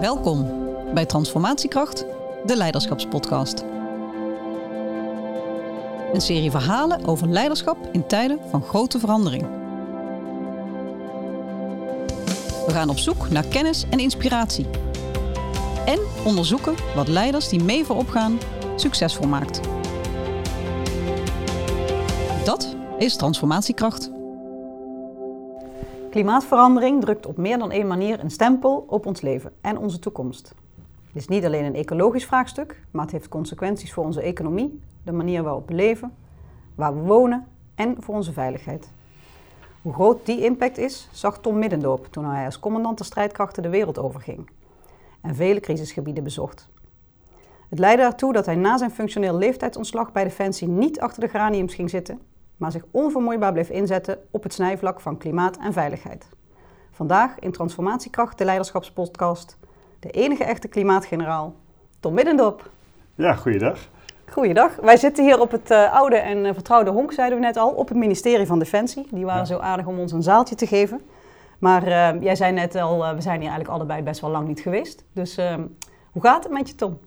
Welkom bij Transformatiekracht, de Leiderschapspodcast. Een serie verhalen over leiderschap in tijden van grote verandering. We gaan op zoek naar kennis en inspiratie. En onderzoeken wat leiders die mee voorop gaan succesvol maakt. Dat is transformatiekracht. Klimaatverandering drukt op meer dan één manier een stempel op ons leven en onze toekomst. Het is niet alleen een ecologisch vraagstuk, maar het heeft consequenties voor onze economie, de manier waarop we leven, waar we wonen en voor onze veiligheid. Hoe groot die impact is, zag Tom Middendorp toen hij als commandant de strijdkrachten de wereld overging en vele crisisgebieden bezocht. Het leidde ertoe dat hij na zijn functioneel leeftijdsontslag bij Defensie niet achter de graniums ging zitten, maar zich onvermoeibaar bleef inzetten op het snijvlak van klimaat en veiligheid. Vandaag in Transformatiekracht, de Leiderschapspodcast, de enige echte klimaatgeneraal, Tom Middendorp. Ja, goeiedag. Goeiedag. Wij zitten hier op het uh, oude en uh, vertrouwde honk, zeiden we net al, op het ministerie van Defensie. Die waren ja. zo aardig om ons een zaaltje te geven. Maar uh, jij zei net al, we zijn hier eigenlijk allebei best wel lang niet geweest. Dus hoe gaat het met je, Tom?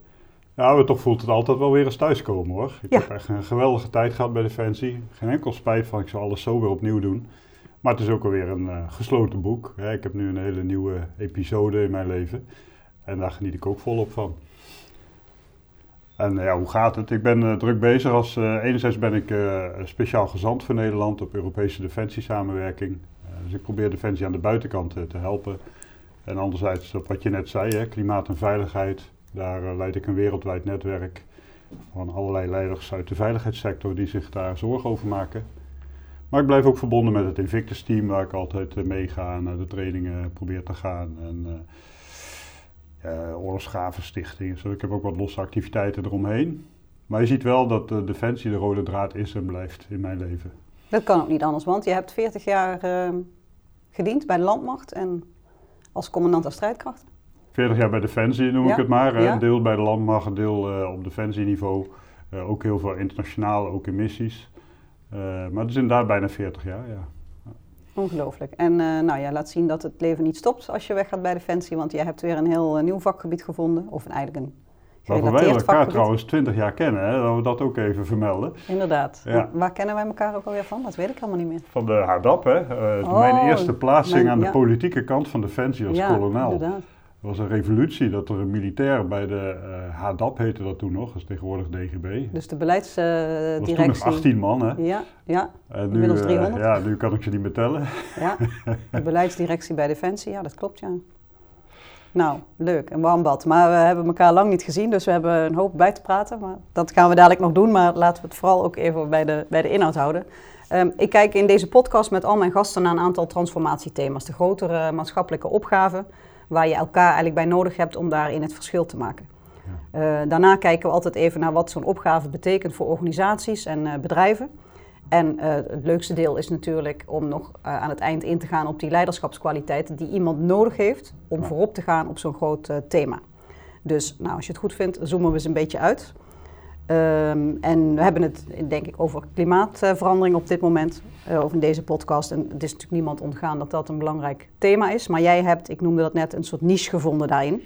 Ja, maar toch voelt het altijd wel weer eens thuiskomen hoor. Ik ja. heb echt een geweldige tijd gehad bij Defensie. Geen enkel spijt van, ik zal alles zo weer opnieuw doen. Maar het is ook alweer een uh, gesloten boek. Ja, ik heb nu een hele nieuwe episode in mijn leven. En daar geniet ik ook volop van. En ja, hoe gaat het? Ik ben uh, druk bezig. Als, uh, enerzijds ben ik speciaal gezant voor Nederland op Europese defensiesamenwerking. dus ik probeer Defensie aan de buitenkant te helpen. En anderzijds, op wat je net zei, hè, klimaat en veiligheid. Daar uh, leid ik een wereldwijd netwerk van allerlei leiders uit de veiligheidssector die zich daar zorgen over maken. Maar ik blijf ook verbonden met het Invictus team waar ik altijd uh, meega en naar de trainingen probeer te gaan. En uh. Dus ik heb ook wat losse activiteiten eromheen. Maar je ziet wel dat de defensie de rode draad is en blijft in mijn leven. Dat kan ook niet anders, want je hebt 40 jaar uh, gediend bij de landmacht en als commandant der strijdkrachten. 40 jaar bij Defensie noem ja. ik het maar. Een deel bij de landmacht, een deel uh, op defensieniveau. Uh, ook heel veel internationaal, ook in missies. Uh, maar het is inderdaad bijna 40 jaar, ja. Ongelooflijk. En nou ja, laat zien dat het leven niet stopt als je weggaat bij Defensie. Want jij hebt weer een heel nieuw vakgebied gevonden. Of eigenlijk een Waarvan wij elkaar vakgebied. trouwens 20 jaar kennen, hè? dat we dat ook even vermelden. Inderdaad. Ja. Waar kennen wij elkaar ook alweer van? Dat weet ik helemaal niet meer. Van de HADAP, hè? Oh, mijn eerste plaatsing mijn, aan de politieke kant van Defensie als ja, kolonel. Inderdaad. Was een revolutie dat er een militair bij de uh, HADAP heette dat toen nog, dat is tegenwoordig DGB. Dus de beleidsdirectie. Uh, toen nog 18 man, hè? Ja, ja. En nu, inmiddels 300. Uh, ja, nu kan ik ze niet meer tellen. Ja, de beleidsdirectie bij Defensie, ja, dat klopt, ja. Nou, leuk, een warm bad. Maar we hebben elkaar lang niet gezien, dus we hebben een hoop bij te praten. Maar dat gaan we dadelijk nog doen, maar laten we het vooral ook even bij de, bij de inhoud houden. Um, ik kijk in deze podcast met al mijn gasten naar een aantal transformatiethema's, de grotere maatschappelijke opgaven waar je elkaar eigenlijk bij nodig hebt om daarin het verschil te maken. Ja. Uh, daarna kijken we altijd even naar wat zo'n opgave betekent voor organisaties en uh, bedrijven. En uh, het leukste deel is natuurlijk om nog aan het eind in te gaan op die leiderschapskwaliteiten die iemand nodig heeft om ja. voorop te gaan op zo'n groot thema. Dus nou, als je het goed vindt, zoomen we eens een beetje uit. Um, en we hebben het denk ik over klimaatverandering op dit moment, uh, over in deze podcast. En het is natuurlijk niemand ontgaan dat dat een belangrijk thema is. Maar jij hebt, ik noemde dat net, een soort niche gevonden daarin.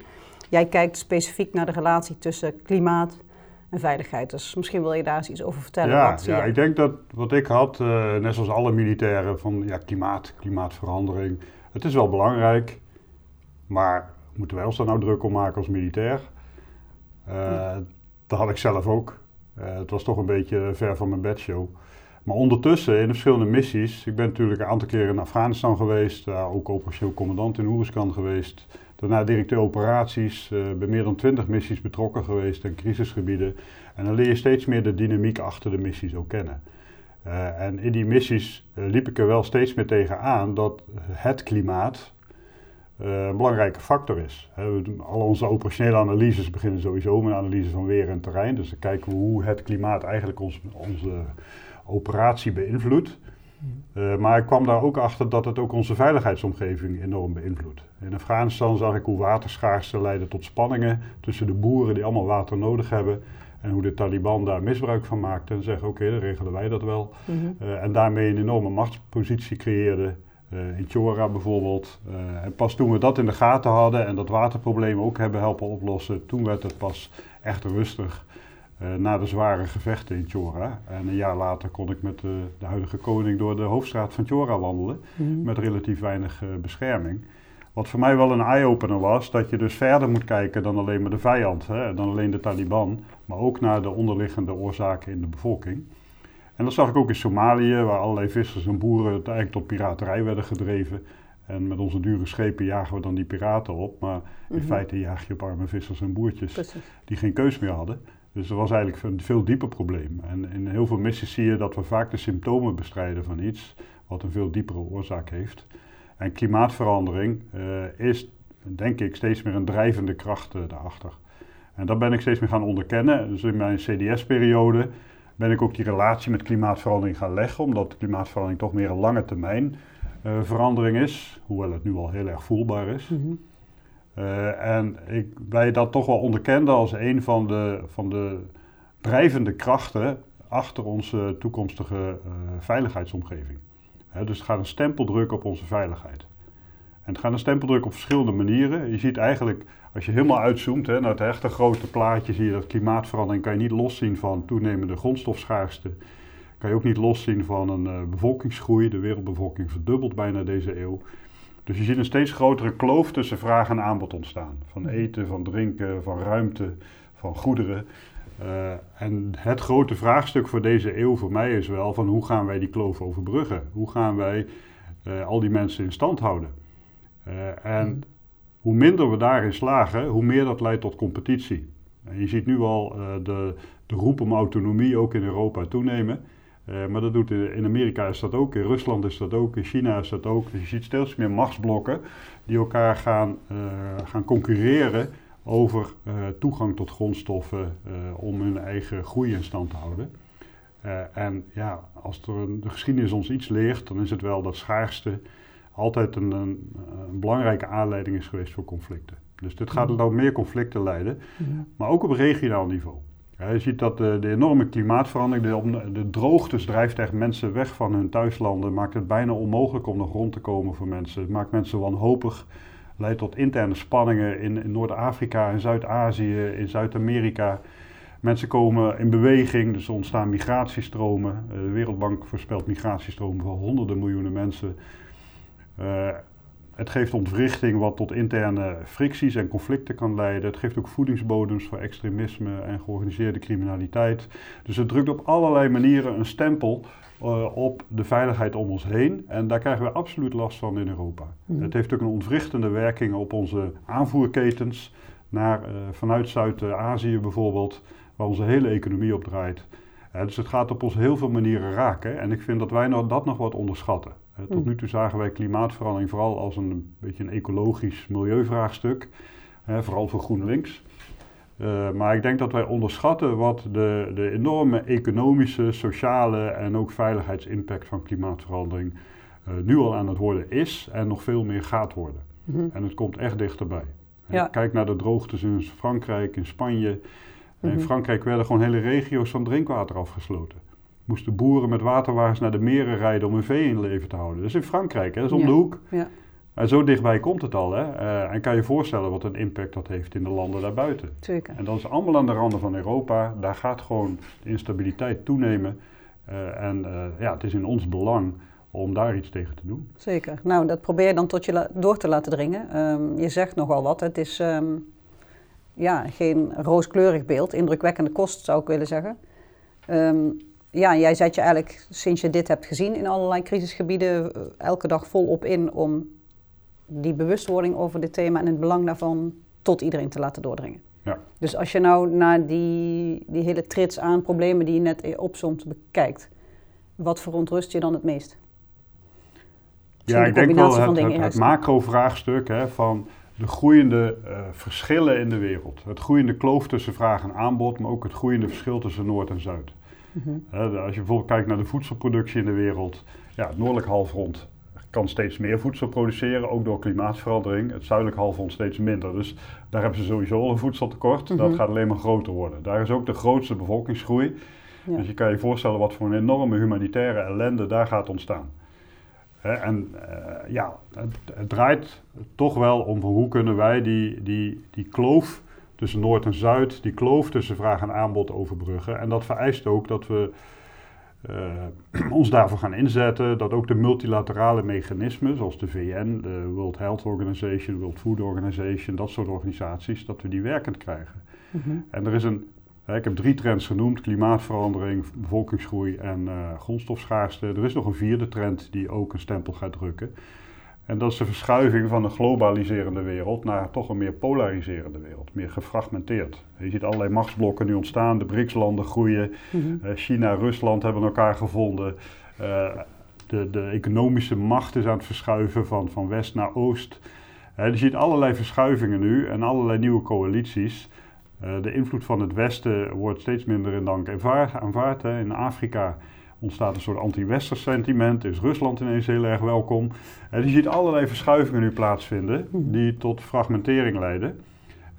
Jij kijkt specifiek naar de relatie tussen klimaat en veiligheid. Dus misschien wil je daar eens iets over vertellen. Ja, wat, ja, ik denk dat wat ik had, uh, net zoals alle militairen, van ja, klimaat, klimaatverandering. Het is wel belangrijk, maar moeten wij ons daar nou druk om maken als militair? Uh. Dat had ik zelf ook. Uh, het was toch een beetje ver van mijn bedshow. Maar ondertussen in de verschillende missies. Ik ben natuurlijk een aantal keren in Afghanistan geweest. Uh, ook operationeel commandant in Oeruzkan geweest. Daarna directeur operaties. Uh, bij meer dan twintig missies betrokken geweest in crisisgebieden. En dan leer je steeds meer de dynamiek achter de missies ook kennen. En in die missies liep ik er wel steeds meer tegen aan dat het klimaat, een belangrijke factor is. He, al onze operationele analyses beginnen sowieso met analyse van weer en terrein. Dus dan kijken we hoe het klimaat eigenlijk ons, onze operatie beïnvloedt. Uh, maar ik kwam daar ook achter dat het ook onze veiligheidsomgeving enorm beïnvloedt. In Afghanistan zag ik hoe waterschaarste leidde tot spanningen tussen de boeren die allemaal water nodig hebben. En hoe de Taliban daar misbruik van maakte en zeggen: oké, okay, dan regelen wij dat wel. Mm -hmm. uh, en daarmee een enorme machtspositie creëerde in Chora bijvoorbeeld. en pas toen we dat in de gaten hadden en dat waterprobleem ook hebben helpen oplossen, toen werd het pas echt rustig na de zware gevechten in Chora. En een jaar later kon ik met de huidige koning door de hoofdstraat van Chora wandelen, mhm. met relatief weinig bescherming. Wat voor mij wel een eye-opener was, dat je dus verder moet kijken dan alleen maar de vijand, hè, dan alleen de Taliban, maar ook naar de onderliggende oorzaken in de bevolking. En dat zag ik ook in Somalië, waar allerlei vissers en boeren eigenlijk tot piraterij werden gedreven. En met onze dure schepen jagen we dan die piraten op, maar in mhm. feite jaag je op arme vissers en boertjes die geen keus meer hadden. Dus dat was eigenlijk een veel dieper probleem. En in heel veel missies zie je dat we vaak de symptomen bestrijden van iets, wat een veel diepere oorzaak heeft. En klimaatverandering uh, is, denk ik, steeds meer een drijvende kracht uh, daarachter. En dat ben ik steeds meer gaan onderkennen. Dus in mijn CDS-periode ben ik ook die relatie met klimaatverandering gaan leggen, omdat klimaatverandering toch meer een lange termijn uh, verandering is, hoewel het nu al heel erg voelbaar is. Mm en ik, wij dat toch wel onderkenden als een van de, van de drijvende krachten achter onze toekomstige veiligheidsomgeving dus het gaat een stempel drukken op onze veiligheid. En het gaat een stempel drukken op verschillende manieren. Je ziet eigenlijk, als je helemaal uitzoomt naar het echte grote plaatje, zie je dat klimaatverandering kan je niet loszien van toenemende grondstofschaarste. Kan je ook niet loszien van een uh, bevolkingsgroei. De wereldbevolking verdubbelt bijna deze eeuw. Dus je ziet een steeds grotere kloof tussen vraag en aanbod ontstaan. Van eten, van drinken, van ruimte, van goederen. Uh, en het grote vraagstuk voor deze eeuw voor mij is wel van hoe gaan wij die kloof overbruggen? Hoe gaan wij uh, al die mensen in stand houden? En mm. Hoe minder we daarin slagen, hoe meer dat leidt tot competitie. En je ziet nu al de, de roep om autonomie ook in Europa toenemen. maar dat doet in, Amerika is dat ook, in Rusland is dat ook, in China is dat ook. Dus je ziet steeds meer machtsblokken die elkaar gaan, gaan concurreren over toegang tot grondstoffen om hun eigen groei in stand te houden. En ja, als de geschiedenis ons iets leert, dan is het wel dat schaarste altijd een, een, een belangrijke aanleiding is geweest voor conflicten. Dus dit gaat dan meer conflicten leiden, maar ook op regionaal niveau. Ja, je ziet dat de, de enorme klimaatverandering, de, de, droogtes drijft echt mensen weg van hun thuislanden, maakt het bijna onmogelijk om nog rond te komen voor mensen. Het maakt mensen wanhopig leidt tot interne spanningen in, in Noord-Afrika, in Zuid-Azië, in Zuid-Amerika. Mensen komen in beweging, dus er ontstaan migratiestromen. Eh, de Wereldbank voorspelt migratiestromen van honderden miljoenen mensen. Uh, het geeft ontwrichting wat tot interne fricties en conflicten kan leiden. Het geeft ook voedingsbodems voor extremisme en georganiseerde criminaliteit. Dus het drukt op allerlei manieren een stempel uh, op de veiligheid om ons heen. En daar krijgen we absoluut last van in Europa. Mhm. Het heeft ook een ontwrichtende werking op onze aanvoerketens naar, uh, vanuit Zuid-Azië bijvoorbeeld, waar onze hele economie op draait. Uh, dus het gaat op ons heel veel manieren raken. En ik vind dat wij nog, dat nog wat onderschatten. Tot mhm. nu toe zagen wij klimaatverandering vooral als een, beetje een ecologisch milieuvraagstuk. vooral voor GroenLinks. Uh, maar ik denk dat wij onderschatten wat de, de enorme economische, sociale en ook veiligheidsimpact van klimaatverandering uh, nu al aan het worden is en nog veel meer gaat worden. Mm En het komt echt dichterbij. Ja. Kijk naar de droogtes in Frankrijk, in Spanje. Mm In. Frankrijk werden gewoon hele regio's van drinkwater afgesloten. Moesten boeren met waterwagens naar de meren rijden om hun vee in leven te houden. Dat is in Frankrijk, hè? dat is om de hoek. Ja. En zo dichtbij komt het al. Hè? Uh, en kan je voorstellen wat een impact dat heeft in de landen daarbuiten. Zeker. En dat is allemaal aan de randen van Europa. Daar gaat gewoon de instabiliteit toenemen. Uh, en uh, ja, het is in ons belang om daar iets tegen te doen. Zeker. Nou, dat probeer je dan tot je door te laten dringen. Um, je zegt nogal wat. Het is um, ja, geen rooskleurig beeld. Indrukwekkende kost zou ik willen zeggen. Um, ja, jij zet je eigenlijk sinds je dit hebt gezien in allerlei crisisgebieden elke dag volop in om die bewustwording over dit thema en het belang daarvan tot iedereen te laten doordringen. Ja. Dus als je nou naar die, die hele trits aan problemen die je net opzomt bekijkt, wat verontrust je dan het meest? ja, ik denk wel het, het, het macro-vraagstuk van de groeiende uh, verschillen in de wereld. Het groeiende kloof tussen vraag en aanbod, maar ook het groeiende verschil tussen Noord en Zuid. Mm als je bijvoorbeeld kijkt naar de voedselproductie in de wereld, ja, het noordelijk halfrond kan steeds meer voedsel produceren, ook door klimaatverandering. Het zuidelijk halfrond steeds minder. Dus daar hebben ze sowieso al een voedseltekort. Dat mhm. gaat alleen maar groter worden. Daar is ook de grootste bevolkingsgroei. Dus je kan je voorstellen wat voor een enorme humanitaire ellende daar gaat ontstaan. Hè, en eh, ja, het, het, draait toch wel om hoe kunnen wij die, die, die kloof tussen Noord en Zuid, die kloof tussen vraag en aanbod overbruggen. En dat vereist ook dat we uh, ons daarvoor gaan inzetten. Dat ook de multilaterale mechanismen, zoals de VN, de World Health Organization, World Food Organization, dat soort organisaties, dat we die werkend krijgen. Mhm. En er is een, ik heb drie trends genoemd: klimaatverandering, bevolkingsgroei en uh, grondstofschaarste. Er is nog een vierde trend die ook een stempel gaat drukken. En dat is de verschuiving van een globaliserende wereld naar toch een meer polariserende wereld, meer gefragmenteerd. Je ziet allerlei machtsblokken nu ontstaan, de BRICS-landen groeien, mm China en Rusland hebben elkaar gevonden. Uh, de, de, economische macht is aan het verschuiven van, van west naar oost. Uh, je ziet allerlei verschuivingen nu en allerlei nieuwe coalities. De invloed van het Westen wordt steeds minder in dank aanvaard. Hè. In Afrika ontstaat een soort anti-westers sentiment. Is Rusland ineens heel erg welkom? En je ziet allerlei verschuivingen nu plaatsvinden hmm. die tot fragmentering leiden.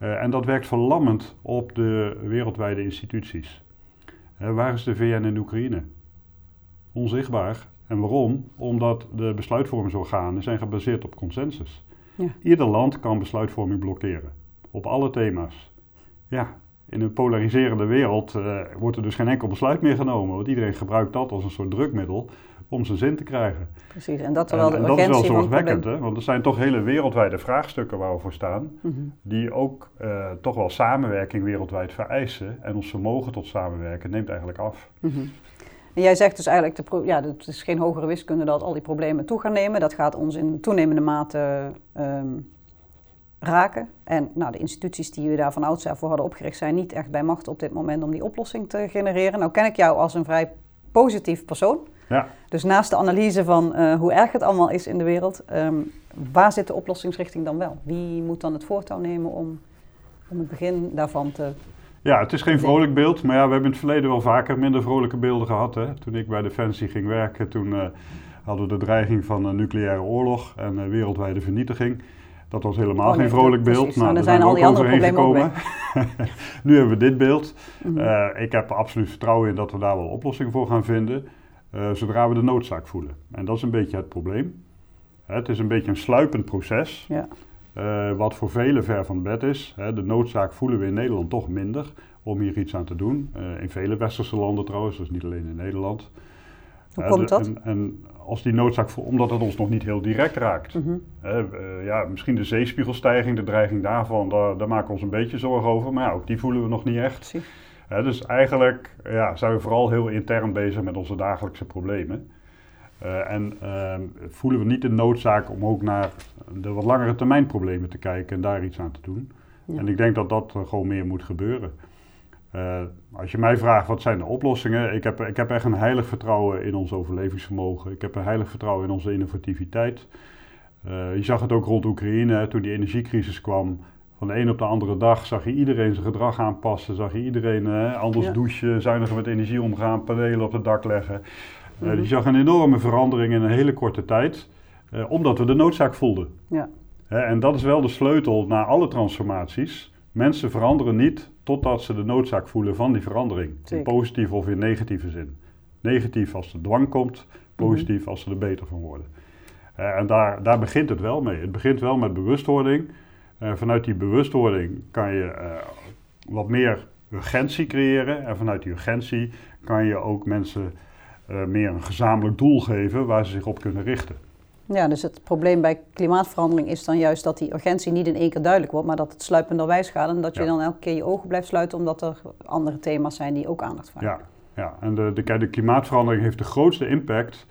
Uh, en dat werkt verlammend op de wereldwijde instituties. Uh, waar is de VN in Oekraïne? Onzichtbaar. En waarom? Omdat de besluitvormingsorganen zijn gebaseerd op consensus. Ja. Ieder land kan besluitvorming blokkeren. Op alle thema's. Ja, in een polariserende wereld uh, wordt er dus geen enkel besluit meer genomen. Want iedereen gebruikt dat als een soort drukmiddel om zijn zin te krijgen. Precies, en dat terwijl de en, en dat is wel zorgwekkend, hè? want er zijn toch hele wereldwijde vraagstukken waar we voor staan, mhm. die ook uh, toch wel samenwerking wereldwijd vereisen. En ons vermogen tot samenwerken neemt eigenlijk af. Mhm. En jij zegt dus eigenlijk, de ja, het is geen hogere wiskunde dat al die problemen toe gaan nemen. Dat gaat ons in toenemende mate um, raken. En nou, de instituties die we daar van ouds voor hadden opgericht zijn niet echt bij macht op dit moment om die oplossing te genereren. Nou ken ik jou als een vrij positief persoon. Ja. Dus naast de analyse van uh, hoe erg het allemaal is in de wereld, um, waar zit de oplossingsrichting dan wel? Wie moet dan het voortouw nemen om, om het begin daarvan te. Ja, het is geen vrolijk beeld, maar ja, we hebben in het verleden wel vaker minder vrolijke beelden gehad. Hè? Toen ik bij Defensie ging werken, toen uh, hadden we de dreiging van een nucleaire oorlog en uh, wereldwijde vernietiging. Dat was helemaal oh, geen vrolijk beeld. Nou, daar zijn, al die andere problemen gekomen. nu hebben we dit beeld. Mhm. uh, ik heb absoluut vertrouwen in dat we daar wel oplossingen voor gaan vinden. Uh, zodra we de noodzaak voelen. En dat is een beetje het probleem. Het is een beetje een sluipend proces. Ja. Uh, wat voor velen ver van bed is. de noodzaak voelen we in Nederland toch minder om hier iets aan te doen. in vele westerse landen trouwens, dus niet alleen in Nederland. Hoe komt dat? En, en, als die noodzaak, omdat het ons nog niet heel direct raakt. Mhm. uh, ja, misschien de zeespiegelstijging, de dreiging daarvan, daar, daar, maken we ons een beetje zorgen over. Maar ja, ook die voelen we nog niet echt. dus eigenlijk ja, zijn we vooral heel intern bezig met onze dagelijkse problemen. Uh, en uh, voelen we niet de noodzaak om ook naar de wat langere termijn problemen te kijken en daar iets aan te doen. En ik denk dat dat gewoon meer moet gebeuren. Uh, als je mij vraagt wat zijn de oplossingen, ik heb, ik heb echt een heilig vertrouwen in ons overlevingsvermogen. Ik heb een heilig vertrouwen in onze innovativiteit. Uh, je zag het ook rond Oekraïne, toen die energiecrisis kwam. Van de een op de andere dag zag je iedereen zijn gedrag aanpassen. Zag je iedereen anders douchen, zuiniger met energie omgaan, panelen op het dak leggen. Je zag een enorme verandering in een hele korte tijd, omdat we de noodzaak voelden. Ja. en dat is wel de sleutel naar alle transformaties. Mensen veranderen niet totdat ze de noodzaak voelen van die verandering. In positieve of in negatieve zin. Negatief als er dwang komt, positief mhm. als ze er beter van worden. Uh, en daar, daar begint het wel mee. Het begint wel met bewustwording. Uh, vanuit die bewustwording kan je uh, wat meer urgentie creëren. En vanuit die urgentie kan je ook mensen meer een gezamenlijk doel geven waar ze zich op kunnen richten. Ja, dus het probleem bij klimaatverandering is dan juist dat die urgentie niet in één keer duidelijk wordt, maar dat het sluipenderwijs gaat en dat je dan elke keer je ogen blijft sluiten omdat er andere thema's zijn die ook aandacht vragen. Ja, ja. en de, de, de klimaatverandering heeft de grootste impact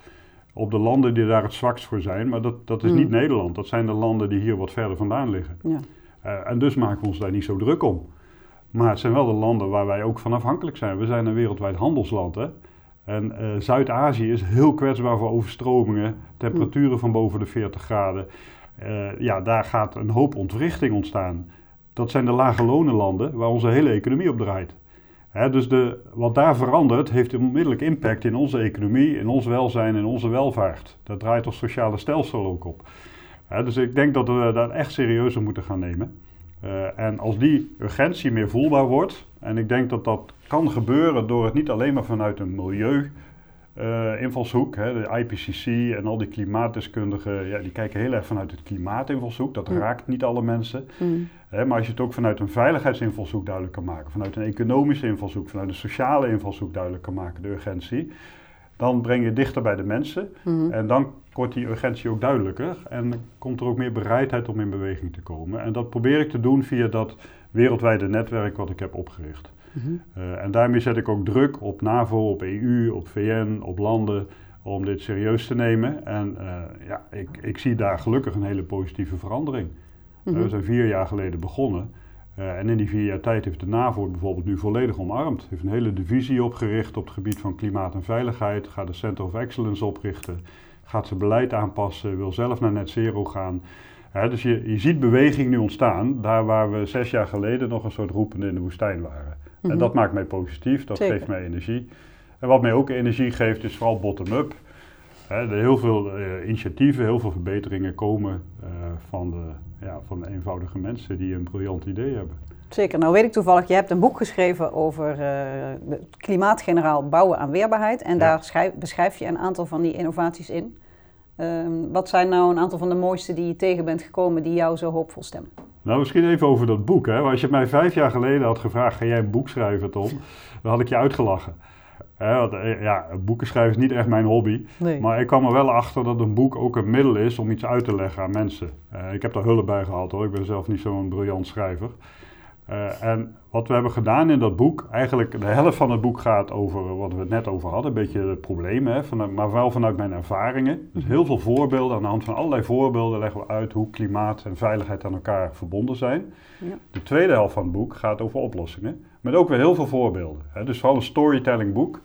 op de landen die daar het zwakst voor zijn, maar dat, dat is niet hmm. Nederland, dat zijn de landen die hier wat verder vandaan liggen. Ja. Uh, en dus maken we ons daar niet zo druk om. Maar het zijn wel de landen waar wij ook van afhankelijk zijn. We zijn een wereldwijd handelsland. Hè? En uh, Zuid-Azië is heel kwetsbaar voor overstromingen, temperaturen van boven de 40 graden. Uh, ja, daar gaat een hoop ontwrichting ontstaan. Dat zijn de lage lonenlanden waar onze hele economie op draait. Hè, dus de, wat daar verandert, heeft onmiddellijk impact in onze economie, in ons welzijn, in onze welvaart. Daar draait ons sociale stelsel ook op. Hè, dus ik denk dat we dat echt serieuzer moeten gaan nemen. Uh, en als die urgentie meer voelbaar wordt, en ik denk dat dat kan gebeuren door het niet alleen maar vanuit een milieu eh, invalshoek. Hè, de IPCC en al die klimaatdeskundigen, ja, die kijken heel erg vanuit het klimaatinvalshoek. Dat Mm. raakt niet alle mensen. Mm. Hè, maar als je het ook vanuit een veiligheidsinvalshoek duidelijk kan maken, vanuit een economische invalshoek, vanuit een sociale invalshoek duidelijk kan maken, de urgentie, dan breng je dichter bij de mensen. Mhm. En dan wordt die urgentie ook duidelijker en komt er ook meer bereidheid om in beweging te komen. En dat probeer ik te doen via dat wereldwijde netwerk wat ik heb opgericht. Mhm. Eh, en daarmee zet ik ook druk op NAVO, op EU, op VN, op landen om dit serieus te nemen. En eh, ja, ik, ik zie daar gelukkig een hele positieve verandering. Eh, Mhm. we zijn vier jaar geleden begonnen. Eh, en in die vier jaar tijd heeft de NAVO het bijvoorbeeld nu volledig omarmd. Heeft een hele divisie opgericht op het gebied van klimaat en veiligheid. Gaat een Center of Excellence oprichten. Gaat zijn beleid aanpassen. Wil zelf naar net zero gaan. Dus je, je ziet beweging nu ontstaan. Daar waar we zes jaar geleden nog een soort roepende in de woestijn waren. En Mhm. dat maakt mij positief. Dat Zeker. geeft mij energie. En wat mij ook energie geeft is vooral bottom-up. Heel veel eh, initiatieven, heel veel verbeteringen komen eh, van, de, ja, van de eenvoudige mensen die een briljant idee hebben. Zeker. Nou weet ik toevallig, je hebt een boek geschreven over de klimaatgeneraal bouwen aan weerbaarheid. En Ja. daar schrijf- beschrijf je een aantal van die innovaties in. Ehm, wat zijn nou een aantal van de mooiste die je tegen bent gekomen die jou zo hoopvol stemmen? Nou, misschien even over dat boek. Hè. Als je mij vijf jaar geleden had gevraagd, ga jij een boek schrijven, Tom? Dan had ik je uitgelachen. Hè, want, eh, ja, boeken schrijven is niet echt mijn hobby. Nee. Maar ik kwam er wel achter dat een boek ook een middel is om iets uit te leggen aan mensen. Eh, ik heb daar hulp bij gehad hoor, ik ben zelf niet zo'n briljant schrijver. Eh, en wat we hebben gedaan in dat boek, eigenlijk de helft van het boek gaat over wat we het net over hadden, een beetje de problemen, hè, maar wel vanuit mijn ervaringen. Dus heel veel voorbeelden, aan de hand van allerlei voorbeelden leggen we uit hoe klimaat en veiligheid aan elkaar verbonden zijn. Ja. De tweede helft van het boek gaat over oplossingen, met ook weer heel veel voorbeelden. Hè. Dus vooral een storytelling boek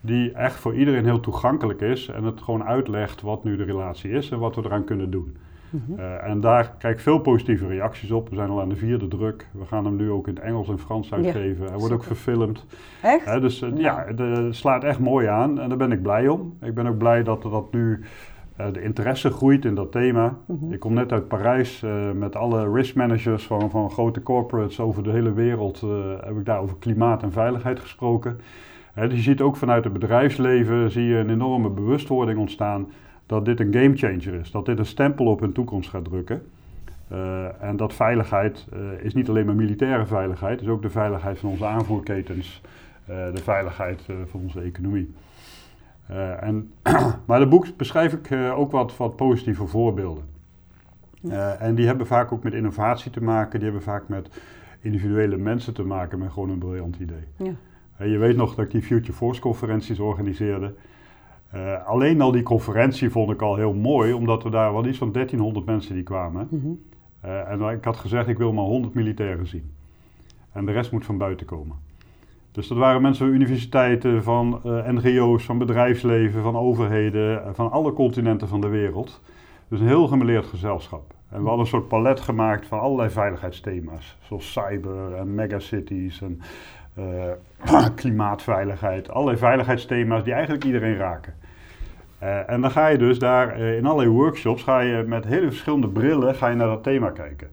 die echt voor iedereen heel toegankelijk is en het gewoon uitlegt wat nu de relatie is en wat we eraan kunnen doen. Mhm. Eh, en daar krijg ik veel positieve reacties op. We zijn al aan de vierde druk. We gaan hem nu ook in het Engels en Frans uitgeven. Hij wordt ook verfilmd. Echt? Dus eh, Ja. het slaat echt mooi aan en daar ben ik blij om. Ik ben ook blij dat, dat nu eh, de interesse groeit in dat thema. Mhm. Ik kom net uit Parijs met alle risk managers van, van grote corporates over de hele wereld. heb ik daar over klimaat en veiligheid gesproken. Dus je ziet ook vanuit het bedrijfsleven zie je een enorme bewustwording ontstaan dat dit een gamechanger is. Dat dit een stempel op hun toekomst gaat drukken. Eh, en dat veiligheid eh, is niet alleen maar militaire veiligheid, het is ook de veiligheid van onze aanvoerketens, eh, de veiligheid van onze economie. En, maar in het boek beschrijf ik ook wat, wat positieve voorbeelden. En die hebben vaak ook met innovatie te maken, die hebben vaak met individuele mensen te maken met gewoon een briljant idee. Ja. Je weet nog dat ik die Future Force conferenties organiseerde. Eh, alleen al die conferentie vond ik al heel mooi, omdat we daar wel iets van 1300 mensen die kwamen. Mhm. Eh, en ik had gezegd, ik wil maar 100 militairen zien. En de rest moet van buiten komen. Dus dat waren mensen van universiteiten, van eh, NGO's, van bedrijfsleven, van overheden, van alle continenten van de wereld. Dus een heel gemeleerd gezelschap. En we hadden een soort palet gemaakt van allerlei veiligheidsthema's. Zoals cyber en megacities en eh, klimaatveiligheid. Allerlei veiligheidsthema's die eigenlijk iedereen raken. Eh, en dan ga je dus daar eh, in allerlei workshops, ga je met hele verschillende brillen ga je naar dat thema kijken.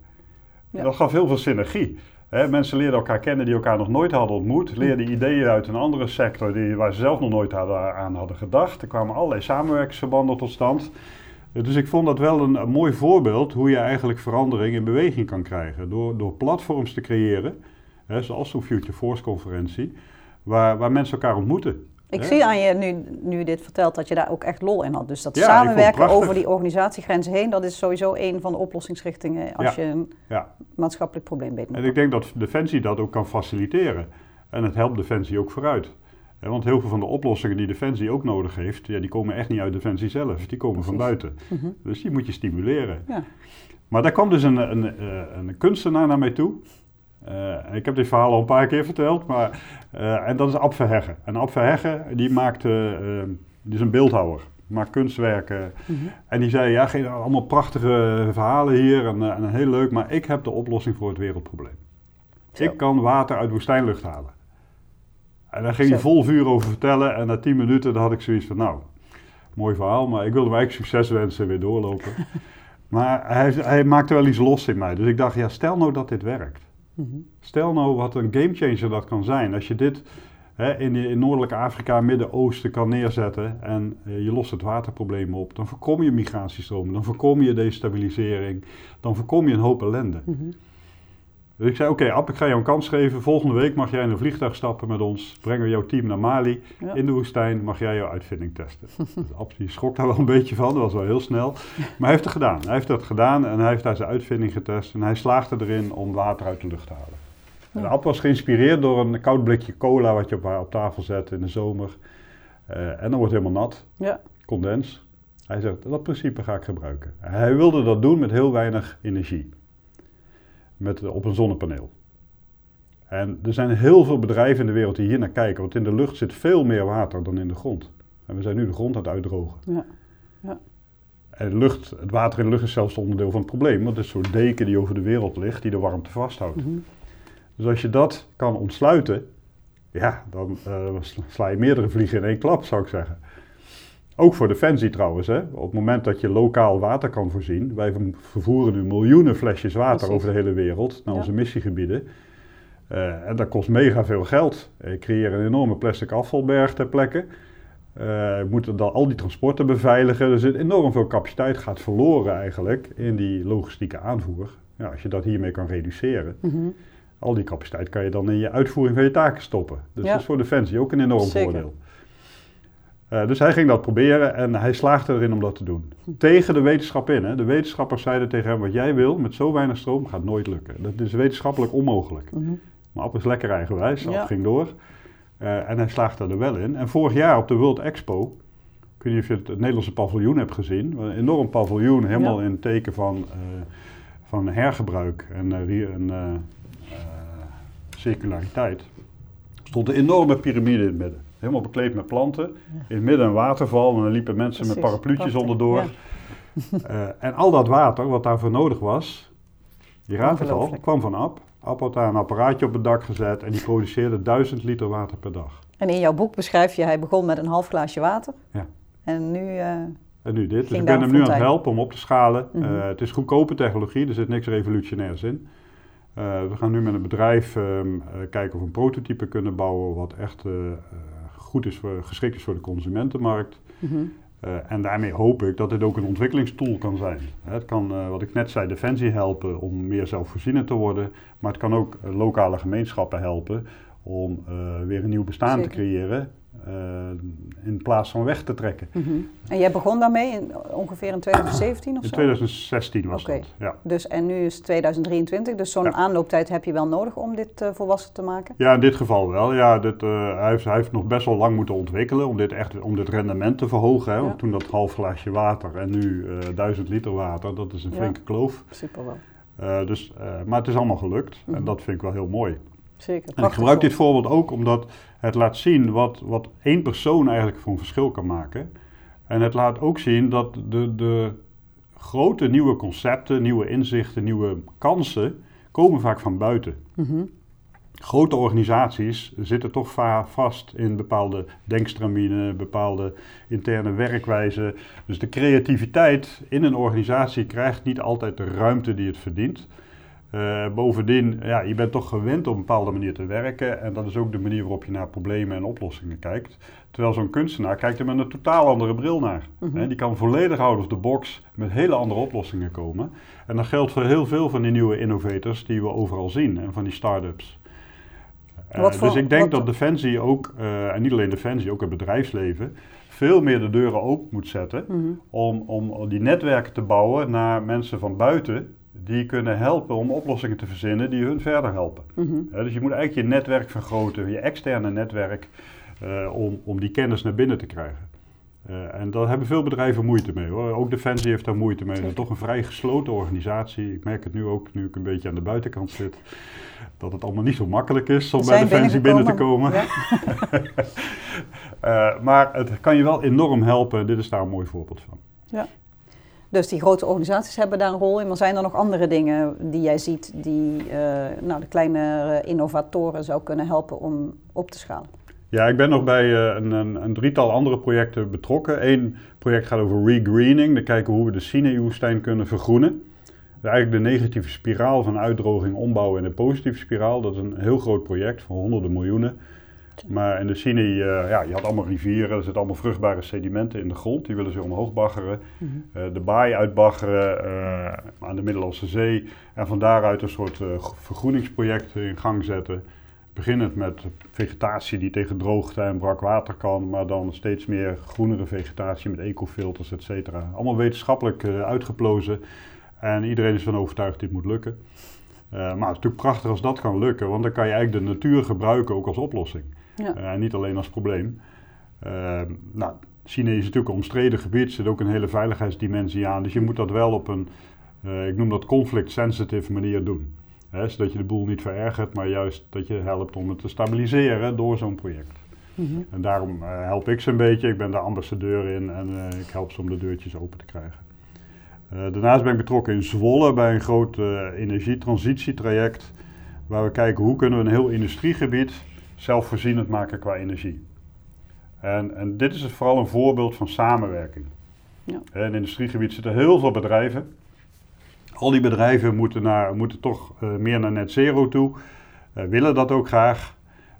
Ja. Dat gaf heel veel synergie. Hè, mensen leerden elkaar kennen die elkaar nog nooit hadden ontmoet. Leerden ideeën uit een andere sector die, waar ze zelf nog nooit hadden, aan hadden gedacht. Er kwamen allerlei samenwerkingsverbanden tot stand. Dus ik vond dat wel een, een mooi voorbeeld hoe je eigenlijk verandering in beweging kan krijgen. Door, door platforms te creëren, hè, zoals zo'n Future Force conferentie, waar, waar mensen elkaar ontmoeten. Ik Hè? zie aan je, nu, nu dit vertelt, dat je daar ook echt lol in had. Dus dat Ja, samenwerken over die organisatiegrenzen heen, dat is sowieso een van de oplossingsrichtingen als Ja. je een Ja. maatschappelijk probleem weet. En ik denk dat Defensie dat ook kan faciliteren. En het helpt Defensie ook vooruit. Want heel veel van de oplossingen die Defensie ook nodig heeft, ja, die komen echt niet uit Defensie zelf. Die komen van buiten. Mhm. Dus die moet je stimuleren. Ja. Maar daar kwam dus een, een, eh, een kunstenaar naar mij toe. Eh, ik heb dit verhaal al een paar keer verteld, maar, eh, en dat is Ab Verheggen. En Ab Verheggen, die maakt, die is een beeldhouwer, maakt kunstwerken. Mhm. En die zei, ja, geen, allemaal prachtige verhalen hier en, en heel leuk, maar ik heb de oplossing voor het wereldprobleem. Ik kan water uit woestijnlucht halen. En daar ging hij Zo. vol vuur over vertellen en na tien minuten dan had ik zoiets van, nou, mooi verhaal, maar ik wilde hem eigenlijk succes wensen en weer doorlopen. maar hij, hij maakte wel iets los in mij, dus ik dacht, ja, stel nou dat dit werkt. Mhm. Stel nou wat een gamechanger dat kan zijn. Als je dit hè, in, in Noordelijke Afrika, Midden-Oosten kan neerzetten en eh, je lost het waterprobleem op, dan voorkom je migratiestromen, dan voorkom je destabilisering, dan voorkom je een hoop ellende. Mhm. Dus ik zei, oké Ab, ik ga jou een kans geven. Volgende week mag jij in een vliegtuig stappen met ons. Brengen we jouw team naar Mali. Ja. In de woestijn mag jij jouw uitvinding testen. dus Ab die schrok daar wel een beetje van, dat was wel heel snel. Maar hij heeft het gedaan. Hij heeft dat gedaan en hij heeft daar zijn uitvinding getest. En hij slaagde erin om water uit de lucht te halen. En Ja. Ab was geïnspireerd door een koud blikje cola wat je op, op tafel zet in de zomer. Eh, en dan wordt het helemaal nat, Ja. condens. Hij zegt, dat principe ga ik gebruiken. Hij wilde dat doen met heel weinig energie. Met, op een zonnepaneel. En er zijn heel veel bedrijven in de wereld die hier naar kijken. Want in de lucht zit veel meer water dan in de grond. En we zijn nu de grond aan het uitdrogen. Ja. En de lucht, het water in de lucht is zelfs onderdeel van het probleem. Want het is zo'n deken die over de wereld ligt, die de warmte vasthoudt. Mhm. Dus als je dat kan ontsluiten, ja, dan sla- sla je meerdere vliegen in één klap, zou ik zeggen. Ook voor Defensie trouwens. Hè. Op het moment dat je lokaal water kan voorzien. Wij ver- vervoeren nu miljoenen flesjes water Precies. over de hele wereld naar Ja. onze missiegebieden. Eh, en dat kost mega veel geld. Je creëert een enorme plastic afvalberg ter plekke. Eh, je moet dan al die transporten beveiligen. Er zit enorm veel capaciteit gaat verloren eigenlijk in die logistieke aanvoer. Ja, als je dat hiermee kan reduceren. Mhm. Al die capaciteit kan je dan in je uitvoering van je taken stoppen. Dus Ja. dat is voor Defensie ook een enorm Zeker. voordeel. Eh, dus hij ging dat proberen en hij slaagde erin om dat te doen. Tegen de wetenschap in. Hè. De wetenschappers zeiden tegen hem, wat jij wil met zo weinig stroom gaat nooit lukken. Dat is wetenschappelijk onmogelijk. Mhm. Maar Ab is lekker eigenwijs, Ja. ging door. Eh, en hij slaagde er wel in. En vorig jaar op de World Expo, ik weet niet of je het, het Nederlandse paviljoen hebt gezien. Een enorm paviljoen, helemaal in het teken van, eh, van hergebruik en, en circulariteit. Stond een enorme piramide in het midden. Helemaal bekleed met planten. In het midden een waterval en dan liepen mensen met parapluutjes prachtig. onderdoor. Eh, en al dat water wat daarvoor nodig was, je raadt het al, kwam van Ab. Ab had daar een apparaatje op het dak gezet en die produceerde 1000 liter water per dag. En in jouw boek beschrijf je, hij begon met een half glaasje water. Ja. En nu, eh, En nu dit. Dus ik ben hem nu aan het helpen om op te schalen. Mhm. Eh, het is goedkope technologie, er zit niks revolutionairs in. We gaan nu met een bedrijf ehm, eh, kijken of we een prototype kunnen bouwen wat echt goed is voor, geschikt is voor de consumentenmarkt. mhm. Eh, en daarmee hoop ik dat dit ook een ontwikkelingstool kan zijn. Het kan, eh, wat ik net zei, Defensie helpen om meer zelfvoorzienend te worden. Maar het kan ook eh, lokale gemeenschappen helpen om weer een nieuw bestaan Zeker. te creëren. Eh, in plaats van weg te trekken. Mhm. En jij begon daarmee in, ongeveer in 2017 of In zo? 2016 was Oké. dat. Ja. Dus, en nu is het 2023, dus zo'n Ja. aanlooptijd heb je wel nodig om dit eh, volwassen te maken? ja, in dit geval wel. Ja, dit, eh, hij, heeft, hij heeft nog best wel lang moeten ontwikkelen om dit, echt, om dit rendement te verhogen. Hè? Ja. Toen dat half glaasje water en nu eh 1000 liter water, dat is een flinke kloof. Super wel. Dus, maar het is allemaal gelukt en Mhm. dat vind ik wel heel mooi. Zeker. En ik gebruik dit voorbeeld ook omdat het laat zien wat, wat één persoon eigenlijk voor een verschil kan maken. En het laat ook zien dat de, de grote nieuwe concepten, nieuwe inzichten, nieuwe kansen komen vaak van buiten. Mhm. Grote organisaties zitten toch va- vast in bepaalde denkstramine, bepaalde interne werkwijzen. Dus de creativiteit in een organisatie krijgt niet altijd de ruimte die het verdient. Eh, bovendien, ja, je bent toch gewend op een bepaalde manier te werken. En dat is ook de manier waarop je naar problemen en oplossingen kijkt. Terwijl zo'n kunstenaar kijkt er met een totaal andere bril naar. Hè, die kan volledig out of the box met hele andere oplossingen komen. En dat geldt voor heel veel van die nieuwe innovators die we overal zien. En van die start-ups. Eh, voor- dus ik denk wat- dat Defensie ook, eh, en niet alleen Defensie, ook het bedrijfsleven, veel meer de deuren open moet zetten Mhm. om, om die netwerken te bouwen naar mensen van buiten die kunnen helpen om oplossingen te verzinnen die hun verder helpen. Mhm. Dus je moet eigenlijk je netwerk vergroten, je externe netwerk, eh, om, om die kennis naar binnen te krijgen. Eh, en daar hebben veel bedrijven moeite mee hoor. Ook Defensie heeft daar moeite mee. Het is toch een vrij gesloten organisatie. Ik merk het nu ook, nu ik een beetje aan de buitenkant zit, dat het allemaal niet zo makkelijk is om bij Defensie binnen te komen. Ja. Eh, maar het kan je wel enorm helpen. Dit is daar een mooi voorbeeld van. Dus die grote organisaties hebben daar een rol in. Maar zijn er nog andere dingen die jij ziet die eh, nou, de kleine innovatoren zou kunnen helpen om op te schalen? Ja, ik ben nog bij eh, een, een, een drietal andere projecten betrokken. Eén project gaat over regreening. Dan kijken hoe we de Sinai-woestijn kunnen vergroenen. Eigenlijk de negatieve spiraal van uitdroging ombouwen in een positieve spiraal. Dat is een heel groot project van honderden miljoenen. Maar in de Sini, uh, ja, je had allemaal rivieren, er zitten allemaal vruchtbare sedimenten in de grond, die willen ze omhoog baggeren. Mm de baai uitbaggeren uh, aan de Middellandse Zee en van daaruit een soort vergroeningsproject in gang zetten. Beginnend met vegetatie die tegen droogte en brak water kan, maar dan steeds meer groenere vegetatie met ecofilters, et cetera. Allemaal wetenschappelijk uitgeplozen en iedereen is van overtuigd dit moet lukken. maar het is natuurlijk prachtig als dat kan lukken, want dan kan je eigenlijk de natuur gebruiken ook als oplossing. Ja. Uh, niet alleen als probleem. Uh, nou, China is natuurlijk een omstreden gebied, zit ook een hele veiligheidsdimensie aan. Dus je moet dat wel op een, uh, ik noem dat conflict-sensitive manier doen. Hè, zodat je de boel niet verergert, maar juist dat je helpt om het te stabiliseren door zo'n project. Mm -hmm. En daarom help ik ze een beetje. Ik ben de ambassadeur in en ik help ze om de deurtjes open te krijgen. daarnaast ben ik betrokken in Zwolle bij een groot energietransitietraject. Waar we kijken hoe kunnen we een heel industriegebied zelfvoorzienend maken qua energie. En, en dit is vooral een voorbeeld van samenwerking. Ja. In het industriegebied zitten heel veel bedrijven. Al die bedrijven moeten, naar, moeten toch uh, meer naar net zero toe, uh, willen dat ook graag,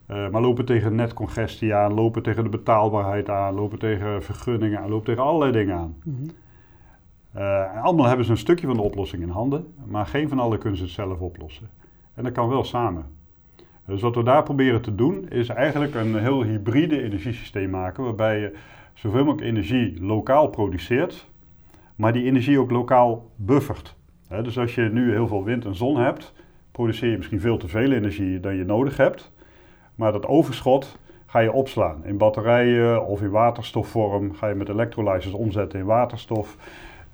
uh, maar lopen tegen netcongestie aan, lopen tegen de betaalbaarheid aan, lopen tegen vergunningen aan, lopen tegen allerlei dingen aan. Mm -hmm. allemaal hebben ze een stukje van de oplossing in handen, maar geen van allen kunnen ze het zelf oplossen. En dat kan wel samen. Dus wat we daar proberen te doen, is eigenlijk een heel hybride energiesysteem maken, waarbij je zoveel mogelijk energie lokaal produceert, maar die energie ook lokaal buffert. dus als je nu heel veel wind en zon hebt, produceer je misschien veel te veel energie dan je nodig hebt, maar dat overschot ga je opslaan in batterijen of in waterstofvorm, ga je met electrolyzers omzetten in waterstof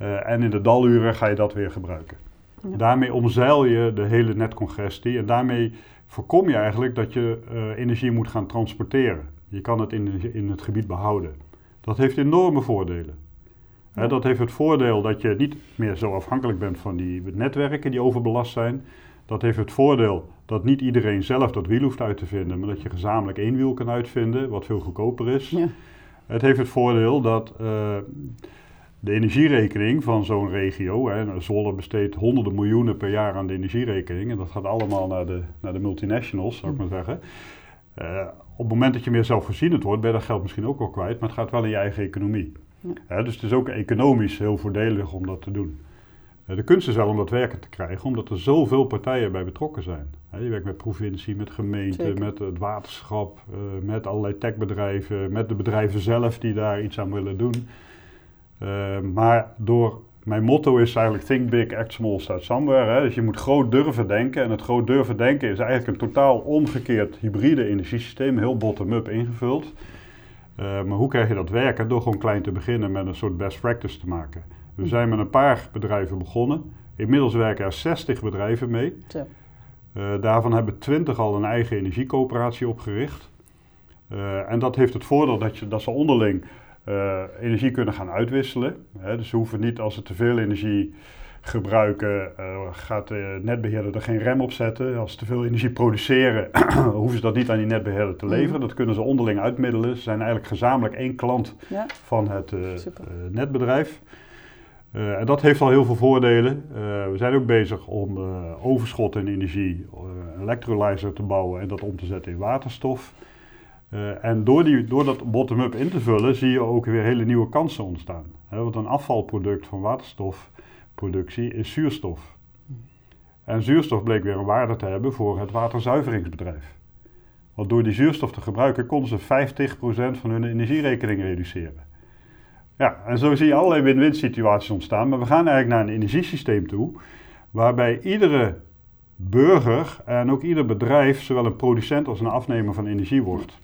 uh, en in de daluren ga je dat weer gebruiken. Daarmee omzeil je de hele netcongestie en daarmee voorkom je eigenlijk dat je uh, energie moet gaan transporteren. Je kan het in, in het gebied behouden. Dat heeft enorme voordelen. Ja. dat heeft het voordeel dat je niet meer zo afhankelijk bent van die netwerken die overbelast zijn. Dat heeft het voordeel dat niet iedereen zelf dat wiel hoeft uit te vinden, maar dat je gezamenlijk één wiel kan uitvinden, wat veel goedkoper is. Ja. Het heeft het voordeel dat uh, de energierekening van zo'n regio, hè, Zwolle besteedt honderden miljoenen per jaar aan de energierekening en dat gaat allemaal naar de, naar de multinationals, zou ik maar zeggen. Uh, op het moment dat je meer zelfvoorzienend wordt, ben je dat geld misschien ook wel kwijt, maar het gaat wel in je eigen economie. Ja. dus het is ook economisch heel voordelig om dat te doen. Uh, de kunst is wel om dat werken te krijgen, omdat er zoveel partijen bij betrokken zijn. je werkt met provincie, met gemeente, met het waterschap, uh, met allerlei techbedrijven, met de bedrijven zelf die daar iets aan willen doen. Uh, maar door, mijn motto is eigenlijk think big, act small, start somewhere. Hè? Dus je moet groot durven denken. En het groot durven denken is eigenlijk een totaal omgekeerd hybride energiesysteem, heel bottom-up ingevuld. Uh, maar hoe krijg je dat werken? Door gewoon klein te beginnen met een soort best practice te maken. We zijn met een paar bedrijven begonnen. Inmiddels werken er 60 bedrijven mee. Uh, daarvan hebben 20 al een eigen energiecoöperatie opgericht. Uh, en dat heeft het voordeel dat, je, dat ze onderling uh, energie kunnen gaan uitwisselen. Hè, dus ze hoeven niet als ze te veel energie gebruiken, uh, gaat de netbeheerder er geen rem op zetten. Als ze te veel energie produceren, hoeven ze dat niet aan die netbeheerder te leveren. Mhm. Dat kunnen ze onderling uitmiddelen. Ze zijn eigenlijk gezamenlijk één klant ja. van het uh, netbedrijf. en dat heeft al heel veel voordelen. we zijn ook bezig om overschot in energie, electrolyzer te bouwen en dat om te zetten in waterstof. Uh, en door, die, door dat bottom-up in te vullen zie je ook weer hele nieuwe kansen ontstaan. Want een afvalproduct van waterstofproductie is zuurstof. En zuurstof bleek weer een waarde te hebben voor het waterzuiveringsbedrijf. Want door die zuurstof te gebruiken konden ze 50% van hun energierekening reduceren. Ja, en zo zie je allerlei win-win situaties ontstaan. Maar we gaan eigenlijk naar een energiesysteem toe waarbij iedere burger en ook ieder bedrijf zowel een producent als een afnemer van energie wordt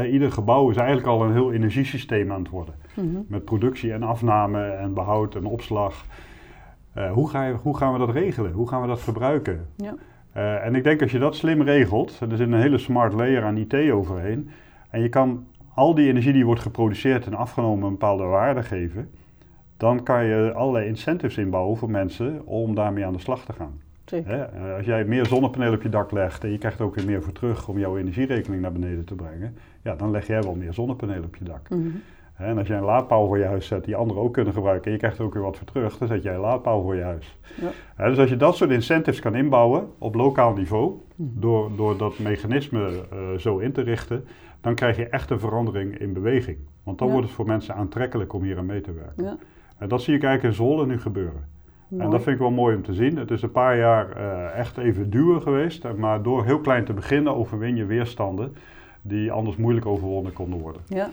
ieder gebouw is eigenlijk al een heel energiesysteem aan het worden. Mhm. Met productie en afname en behoud en opslag. Uh, hoe, ga je, hoe, gaan we dat regelen? Hoe gaan we dat verbruiken? Ja. Uh, en ik denk als je dat slim regelt, er zit een hele smart layer aan IT overheen. En je kan al die energie die wordt geproduceerd en afgenomen een bepaalde waarde geven. Dan kan je allerlei incentives inbouwen voor mensen om daarmee aan de slag te gaan. Hè? Eh, als jij meer zonnepanelen op je dak legt en je krijgt er ook weer meer voor terug om jouw energierekening naar beneden te brengen, ja, dan leg jij wel meer zonnepanelen op je dak. Mhm. En als jij een laadpaal voor je huis zet die anderen ook kunnen gebruiken en je krijgt er ook weer wat voor terug, dan zet jij een laadpaal voor je huis. Ja. Dus als je dat soort incentives kan inbouwen op lokaal niveau, door, door dat mechanisme eh, zo in te richten, dan krijg je echt een verandering in beweging. Want dan Ja. wordt het voor mensen aantrekkelijk om hier aan mee te werken. Ja. En dat zie ik eigenlijk in Zwolle nu gebeuren. Mooi. En dat vind ik wel mooi om te zien. Het is een paar jaar eh, echt even duwen geweest. Maar door heel klein te beginnen overwin je weerstanden die anders moeilijk overwonnen konden worden. Ja.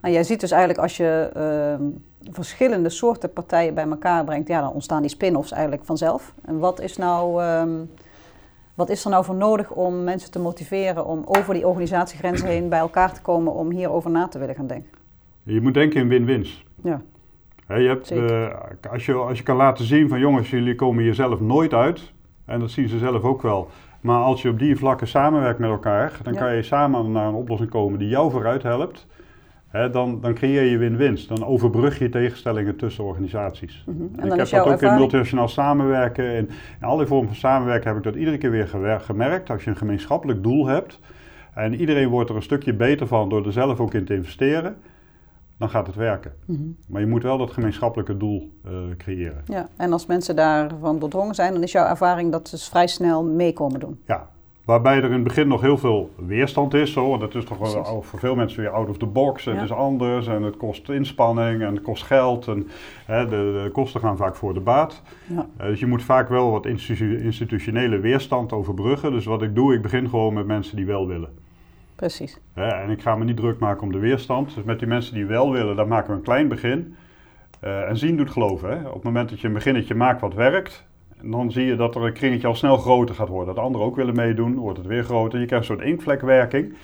Nou, jij ziet dus eigenlijk als je ehm, verschillende soorten partijen bij elkaar brengt, ja, dan ontstaan die spin-offs eigenlijk vanzelf. En wat is, nou, ehm, wat is er nou voor nodig om mensen te motiveren om over die organisatiegrenzen heen bij elkaar te komen om hierover na te willen gaan denken? Je moet denken in win-wins. Ja, je hebt, eh, als, je, als je kan laten zien van jongens, jullie komen hier zelf nooit uit. En dat zien ze zelf ook wel. Maar als je op die vlakken samenwerkt met elkaar, dan Ja. kan je samen naar een oplossing komen die jou vooruit helpt. Hè, dan, dan creëer je win-wins. Dan overbrug je tegenstellingen tussen organisaties. Mhm. En ik heb dat ook in multinationaal samenwerken. In, in alle vormen van samenwerken heb ik dat iedere keer weer gemerkt. Als je een gemeenschappelijk doel hebt en iedereen wordt er een stukje beter van door er zelf ook in te investeren, dan gaat het werken. Mhm. Maar je moet wel dat gemeenschappelijke doel eh, creëren. Ja, en als mensen daarvan doordrongen zijn, dan is jouw ervaring dat ze vrij snel mee komen doen. Ja. Waarbij er in het begin nog heel veel weerstand is. Zo, want het is toch wel voor veel mensen weer out of the box. En Ja. Is anders en het kost inspanning en het kost geld. En hè, de, de kosten gaan vaak voor de baat. Ja. Eh, dus je moet vaak wel wat institu- institutionele weerstand overbruggen. Dus wat ik doe, ik begin gewoon met mensen die wel willen. Precies. Hè, en ik ga me niet druk maken om de weerstand. Dus met die mensen die wel willen, daar maken we een klein begin. Eh, en zien doet geloven. Hè. Op het moment dat je een beginnetje maakt wat werkt, dan zie je dat er een kringetje al snel groter gaat worden. Dat anderen ook willen meedoen, wordt het weer groter. Je krijgt een soort inkvlekwerking,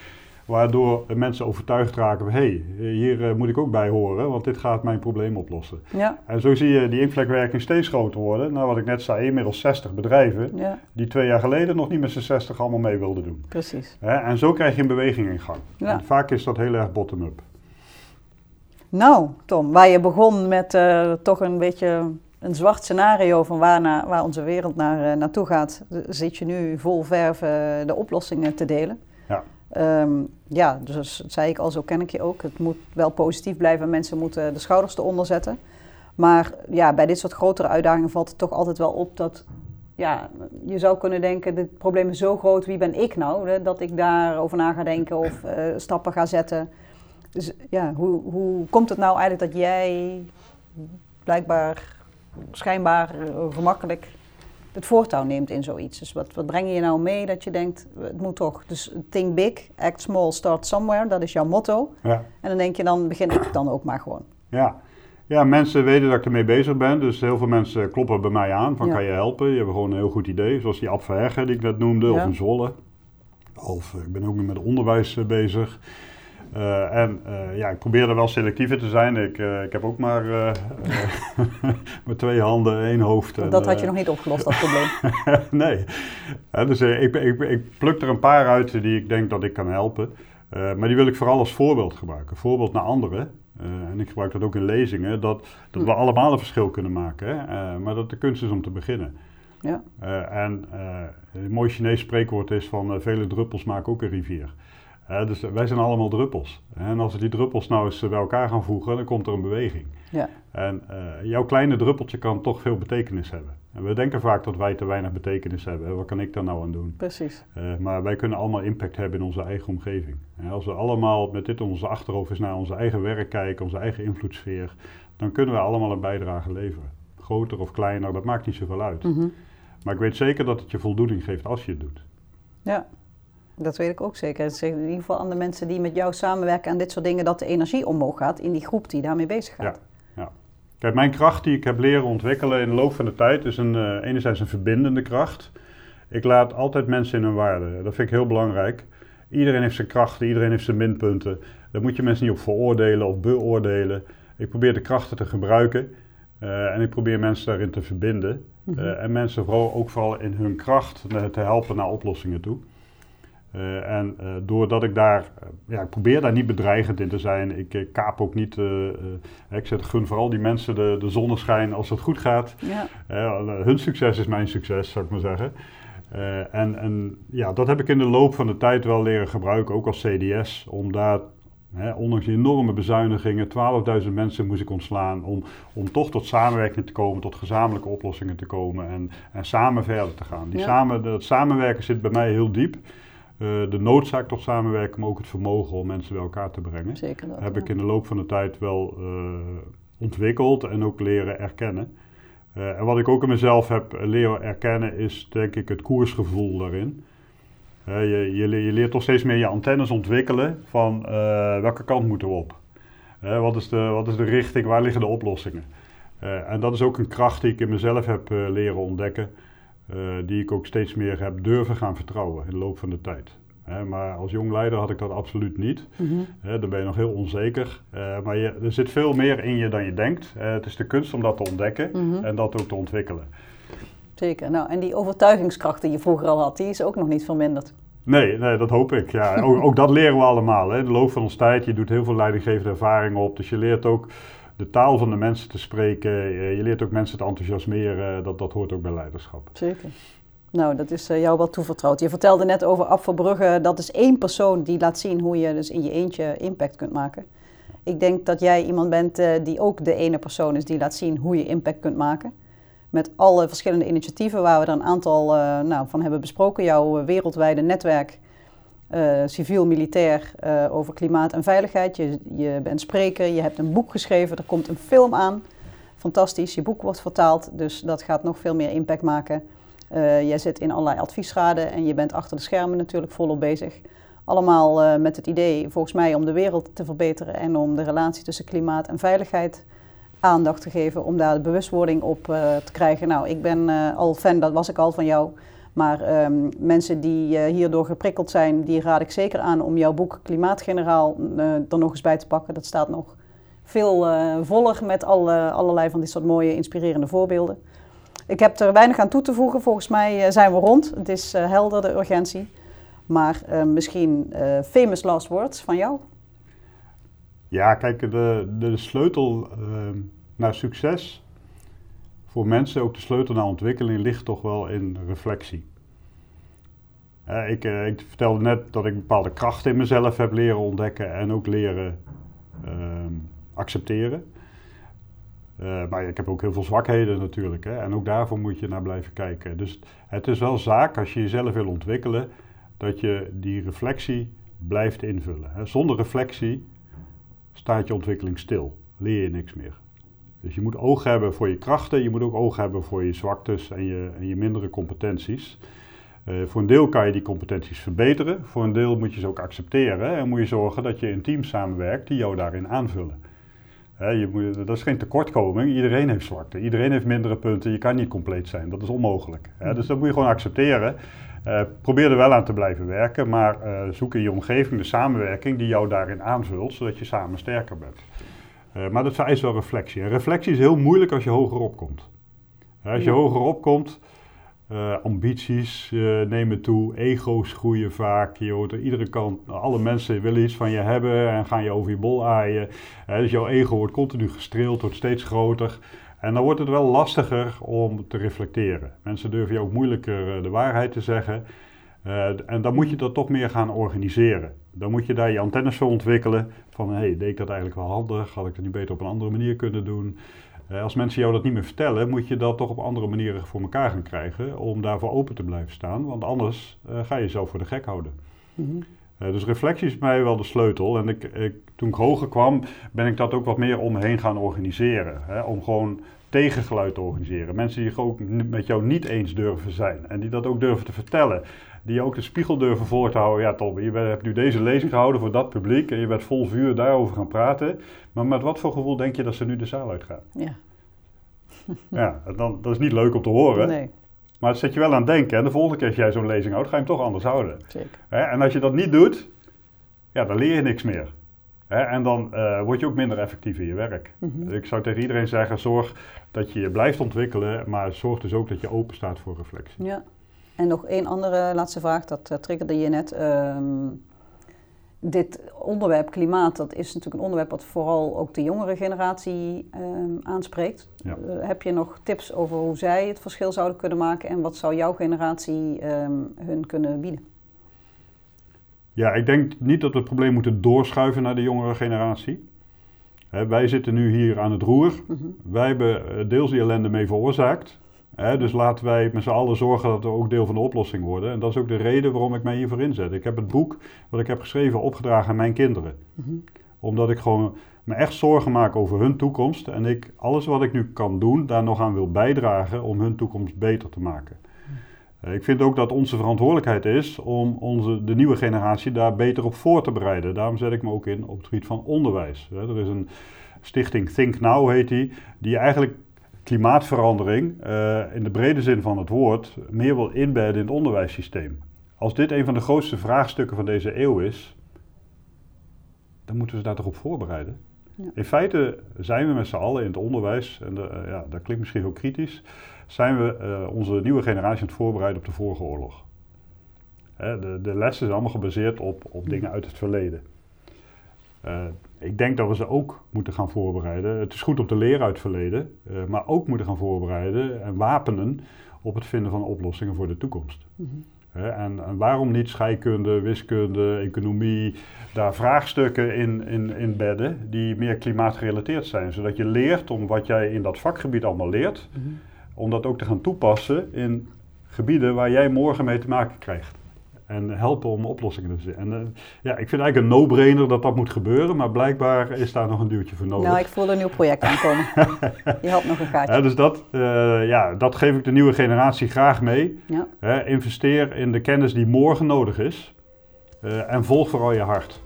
waardoor mensen overtuigd raken van... hé, hey, hier eh, moet ik ook bij horen, want dit gaat mijn probleem oplossen. Ja, En zo zie je die inkvlekwerking steeds groter worden. Nou, wat ik net zei, inmiddels 60 bedrijven ja, die twee jaar geleden nog niet met z'n 60 allemaal mee wilden doen. precies. En zo krijg je een beweging in gang. Ja. En vaak is dat heel erg bottom-up. Nou, Tom, waar je begon met eh, toch een beetje een zwart scenario van waar, na, waar onze wereld naar, eh, naartoe gaat, zit je nu vol verf de oplossingen te delen. Ja. Ehm, ja, dus dat zei ik al, zo ken ik je ook. Het moet wel positief blijven, mensen moeten de schouders eronder zetten. Maar ja, bij dit soort grotere uitdagingen valt het toch altijd wel op dat ja, je zou kunnen denken, dit probleem is zo groot, wie ben ik nou? Hè, dat ik daarover na ga denken of eh, stappen ga zetten. Dus ja, hoe, hoe komt het nou eigenlijk dat jij blijkbaar schijnbaar eh, gemakkelijk het voortouw neemt in zoiets? Dus wat, wat breng je nou mee dat je denkt, het moet toch? Dus think big, act small, start somewhere, dat is jouw motto. Ja. En dan denk je, dan begin ik dan ook maar gewoon. Ja. ja, mensen weten dat ik ermee bezig ben. Dus heel veel mensen kloppen bij mij aan van Ja. kan je helpen? Je hebt gewoon een heel goed idee. Zoals die Ab Verheggen die ik net noemde, of in Zwolle. Of eh, ik ben ook met onderwijs eh, bezig. Eh, en eh, ja, ik probeer er wel selectiever te zijn. Ik, eh, ik heb ook maar met twee handen, één hoofd. en, dat had je nog niet opgelost, dat probleem. nee. Dus ik, ik, ik pluk er een paar uit die ik denk dat ik kan helpen. Maar die wil ik vooral als voorbeeld gebruiken. Voorbeeld naar anderen. En ik gebruik dat ook in lezingen. Dat, dat we allemaal een verschil kunnen maken. Hè? Maar dat de kunst is om te beginnen. Ja, en een mooi Chinees spreekwoord is van vele druppels maken ook een rivier. Dus wij zijn allemaal druppels. En als we die druppels nou eens bij elkaar gaan voegen, dan komt er een beweging. ja, En eh, jouw kleine druppeltje kan toch veel betekenis hebben. En we denken vaak dat wij te weinig betekenis hebben. En wat kan ik daar nou aan doen? precies. Eh, maar wij kunnen allemaal impact hebben in onze eigen omgeving. En als we allemaal met dit in onze achterhoofd eens naar onze eigen werk kijken, onze eigen invloedssfeer, dan kunnen we allemaal een bijdrage leveren. Groter of kleiner, dat maakt niet zoveel uit. Mhm. Maar ik weet zeker dat het je voldoening geeft als je het doet. Ja, dat weet ik ook zeker. Zegt in ieder geval aan de mensen die met jou samenwerken aan dit soort dingen, dat de energie omhoog gaat in die groep die daarmee bezig gaat. Kijk, mijn kracht die ik heb leren ontwikkelen in de loop van de tijd is een, eh, enerzijds een verbindende kracht. Ik laat altijd mensen in hun waarde. Dat vind ik heel belangrijk. Iedereen heeft zijn krachten, iedereen heeft zijn minpunten. Daar moet je mensen niet op veroordelen of beoordelen. Ik probeer de krachten te gebruiken eh, en ik probeer mensen daarin te verbinden. Mhm. Eh, en mensen vooral, ook vooral in hun kracht te helpen naar oplossingen toe. Eh, en eh, doordat ik daar, eh, ja, ik probeer daar niet bedreigend in te zijn. Ik kaap ook niet, ik zet, gun vooral die mensen de, de zonneschijn als het goed gaat. Ja, hun succes is mijn succes, zou ik maar zeggen. En, en ja, dat heb ik in de loop van de tijd wel leren gebruiken, ook als CDS, om daar ondanks die enorme bezuinigingen, 12.000 mensen moest ik ontslaan om, om toch tot samenwerking te komen, tot gezamenlijke oplossingen te komen en, en samen verder te gaan. Die Ja. samen, dat samenwerken zit bij mij heel diep. Eh, de noodzaak tot samenwerken, maar ook het vermogen om mensen bij elkaar te brengen Zeker dat. heb ja. ik in de loop van de tijd wel eh, ontwikkeld en ook leren erkennen. Eh, en wat ik ook in mezelf heb leren erkennen is denk ik het koersgevoel daarin. Je, je, je leert toch steeds meer je antennes ontwikkelen van welke kant moeten we op. Wat, is de, wat is de richting, waar liggen de oplossingen? En dat is ook een kracht die ik in mezelf heb leren ontdekken, eh, die ik ook steeds meer heb durven gaan vertrouwen in de loop van de tijd. Maar als jong leider had ik dat absoluut niet. Hè, dan ben je nog heel onzeker. Eh, maar je, er zit veel meer in je dan je denkt. Eh, het is de kunst om dat te ontdekken Mhm. en dat ook te ontwikkelen. Zeker. Nou, en die overtuigingskracht die je vroeger al had, die is ook nog niet verminderd. Nee, nee dat hoop ik. Ja. Ook, ook dat leren we allemaal. Hè. In de loop van ons tijd, je doet heel veel leidinggevende ervaring op. Dus je leert ook de taal van de mensen te spreken. Eh, Je leert ook mensen te enthousiasmeren. Dat, dat hoort ook bij leiderschap. Zeker. Nou, dat is eh, jou wel toevertrouwd. Je vertelde net over Ab. Dat is één persoon die laat zien hoe je dus in je eentje impact kunt maken. Ik denk dat jij iemand bent eh, die ook de ene persoon is die laat zien hoe je impact kunt maken. Met alle verschillende initiatieven waar we er een aantal nou, van hebben besproken. Jouw wereldwijde netwerk, eh, civiel-militair, eh, over klimaat en veiligheid. Je, je bent spreker, je hebt een boek geschreven, er komt een film aan. Fantastisch, je boek wordt vertaald, dus dat gaat nog veel meer impact maken. Eh, jij zit in allerlei adviesraden en je bent achter de schermen natuurlijk volop bezig. Allemaal met het idee, volgens mij, om de wereld te verbeteren en om de relatie tussen klimaat en veiligheid aandacht te geven, om daar de bewustwording op te krijgen. Nou, ik ben al fan, dat was ik al van jou. Maar ehm, mensen die eh, hierdoor geprikkeld zijn, die raad ik zeker aan om jouw boek Klimaatgeneraal eh, er nog eens bij te pakken. Dat staat nog veel eh, voller met alle, allerlei van dit soort mooie, inspirerende voorbeelden. Ik heb er weinig aan toe te voegen. Volgens mij zijn we rond. Het is helder, de urgentie. Maar misschien famous last words van jou? Ja, kijk, de, de sleutel ehm, naar succes voor mensen, ook de sleutel naar ontwikkeling, ligt toch wel in reflectie. Ik, eh, ik vertelde net dat ik bepaalde krachten in mezelf heb leren ontdekken en ook leren ehm, accepteren. Eh, maar ik heb ook heel veel zwakheden natuurlijk. Hè? En ook daarvoor moet je naar blijven kijken. Dus het is wel zaak als je jezelf wil ontwikkelen, dat je die reflectie blijft invullen. Hè? Zonder reflectie staat je ontwikkeling stil. Leer je niks meer. Dus je moet oog hebben voor je krachten, je moet ook oog hebben voor je zwaktes en je, en je mindere competenties. Eh, voor een deel kan je die competenties verbeteren, voor een deel moet je ze ook accepteren en moet je zorgen dat je in teams samenwerkt die jou daarin aanvullen. Je moet, dat is geen tekortkoming, iedereen heeft zwakte, iedereen heeft mindere punten, je kan niet compleet zijn, dat is onmogelijk. Hè, dus dat moet je gewoon accepteren. Eh, probeer er wel aan te blijven werken, maar eh, zoek in je omgeving de samenwerking die jou daarin aanvult, zodat je samen sterker bent. Eh, maar dat vereist wel reflectie. En reflectie is heel moeilijk als je hoger opkomt. Als je Ja. hoger opkomt, eh, ambities eh, nemen toe, ego's groeien vaak. Je hoort aan iedere kant, alle mensen willen iets van je hebben en gaan je over je bol aaien. Dus jouw ego wordt continu gestreeld, wordt steeds groter. En dan wordt het wel lastiger om te reflecteren. Mensen durven je ook moeilijker de waarheid te zeggen. En dan moet je dat toch meer gaan organiseren. Dan moet je daar je antennes voor ontwikkelen. Van, hé, hey, deed ik dat eigenlijk wel handig? Had ik dat niet beter op een andere manier kunnen doen? Eh, als mensen jou dat niet meer vertellen, moet je dat toch op andere manieren voor elkaar gaan krijgen. Om daarvoor open te blijven staan. Want anders eh, ga je jezelf voor de gek houden. Mhm. Eh, dus reflectie is bij mij wel de sleutel. En ik, ik, toen ik hoger kwam, ben ik dat ook wat meer om me heen gaan organiseren. Hè? Om gewoon tegengeluid te organiseren. Mensen die ook met jou niet eens durven zijn. En die dat ook durven te vertellen. Die ook de spiegel durven voor te houden. Ja, Tom, je bent- hebt nu deze lezing gehouden voor dat publiek. En je bent vol vuur daarover gaan praten. Maar met wat voor gevoel denk je dat ze nu de zaal uitgaan? Ja, Ja, dan, dat is niet leuk om te horen. nee, Maar het zet je wel aan het denken. En de volgende keer als jij zo'n lezing houdt, ga je hem toch anders houden. zeker. En als je dat niet doet, ja, dan leer je niks meer. En dan eh, word je ook minder effectief in je werk. Mhm. Ik zou tegen iedereen zeggen, zorg dat je je blijft ontwikkelen, maar zorg dus ook dat je open staat voor reflectie. Ja. En nog één andere laatste vraag, dat eh, triggerde je net. Ehm, dit onderwerp klimaat, dat is natuurlijk een onderwerp wat vooral ook de jongere generatie ehm, aanspreekt. Ja. Eh, heb je nog tips over hoe zij het verschil zouden kunnen maken en wat zou jouw generatie ehm, hun kunnen bieden? Ja, ik denk niet dat we het probleem moeten doorschuiven naar de jongere generatie. Hè, wij zitten nu hier aan het roer. Mhm. Wij hebben eh, deels die ellende mee veroorzaakt. Dus laten wij met z'n allen zorgen dat we ook deel van de oplossing worden. En dat is ook de reden waarom ik mij hiervoor inzet. Ik heb het boek wat ik heb geschreven opgedragen aan mijn kinderen. Mhm. Omdat ik gewoon me echt zorgen maak over hun toekomst. En ik alles wat ik nu kan doen, daar nog aan wil bijdragen om hun toekomst beter te maken. Eh, Ik vind ook dat onze verantwoordelijkheid is om onze, de nieuwe generatie daar beter op voor te bereiden. Daarom zet ik me ook in op het gebied van onderwijs. Er is een stichting Think Now, heet die, die eigenlijk klimaatverandering eh, in de brede zin van het woord meer wil inbedden in het onderwijssysteem. Als dit een van de grootste vraagstukken van deze eeuw is, dan moeten we ze daar toch op voorbereiden. Ja. In feite zijn we met z'n allen in het onderwijs, en de, eh, ja, dat klinkt misschien heel kritisch, zijn we eh, onze nieuwe generatie aan het voorbereiden op de vorige oorlog. Hè, de, de lessen zijn allemaal gebaseerd op, op dingen uit het verleden. Eh, ik denk dat we ze ook moeten gaan voorbereiden. Het is goed om te leren uit het verleden, eh, maar ook moeten gaan voorbereiden en wapenen op het vinden van oplossingen voor de toekomst. Mhm. En waarom niet scheikunde, wiskunde, economie, daar vraagstukken in, in, in bedden die meer klimaatgerelateerd zijn. Zodat je leert om wat jij in dat vakgebied allemaal leert, Mhm. om dat ook te gaan toepassen in gebieden waar jij morgen mee te maken krijgt. En helpen om oplossingen te vinden. En eh, ja, ik vind eigenlijk een no-brainer dat dat moet gebeuren, maar blijkbaar is daar nog een duwtje voor nodig. Nou, ik voel een nieuw project aankomen. Je had nog een gaatje. Dus dat, eh, ja, dat geef ik de nieuwe generatie graag mee. Ja. Hè, investeer in de kennis die morgen nodig is. Eh, en volg vooral je hart.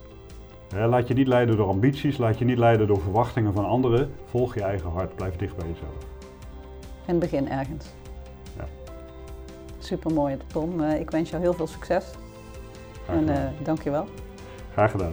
Laat je niet leiden door ambities, laat je niet leiden door verwachtingen van anderen. Volg je eigen hart, blijf dicht bij jezelf. Het begin ergens. Super mooi, Tom. Eh, ik wens jou heel veel succes. En eh dank je wel. Graag gedaan.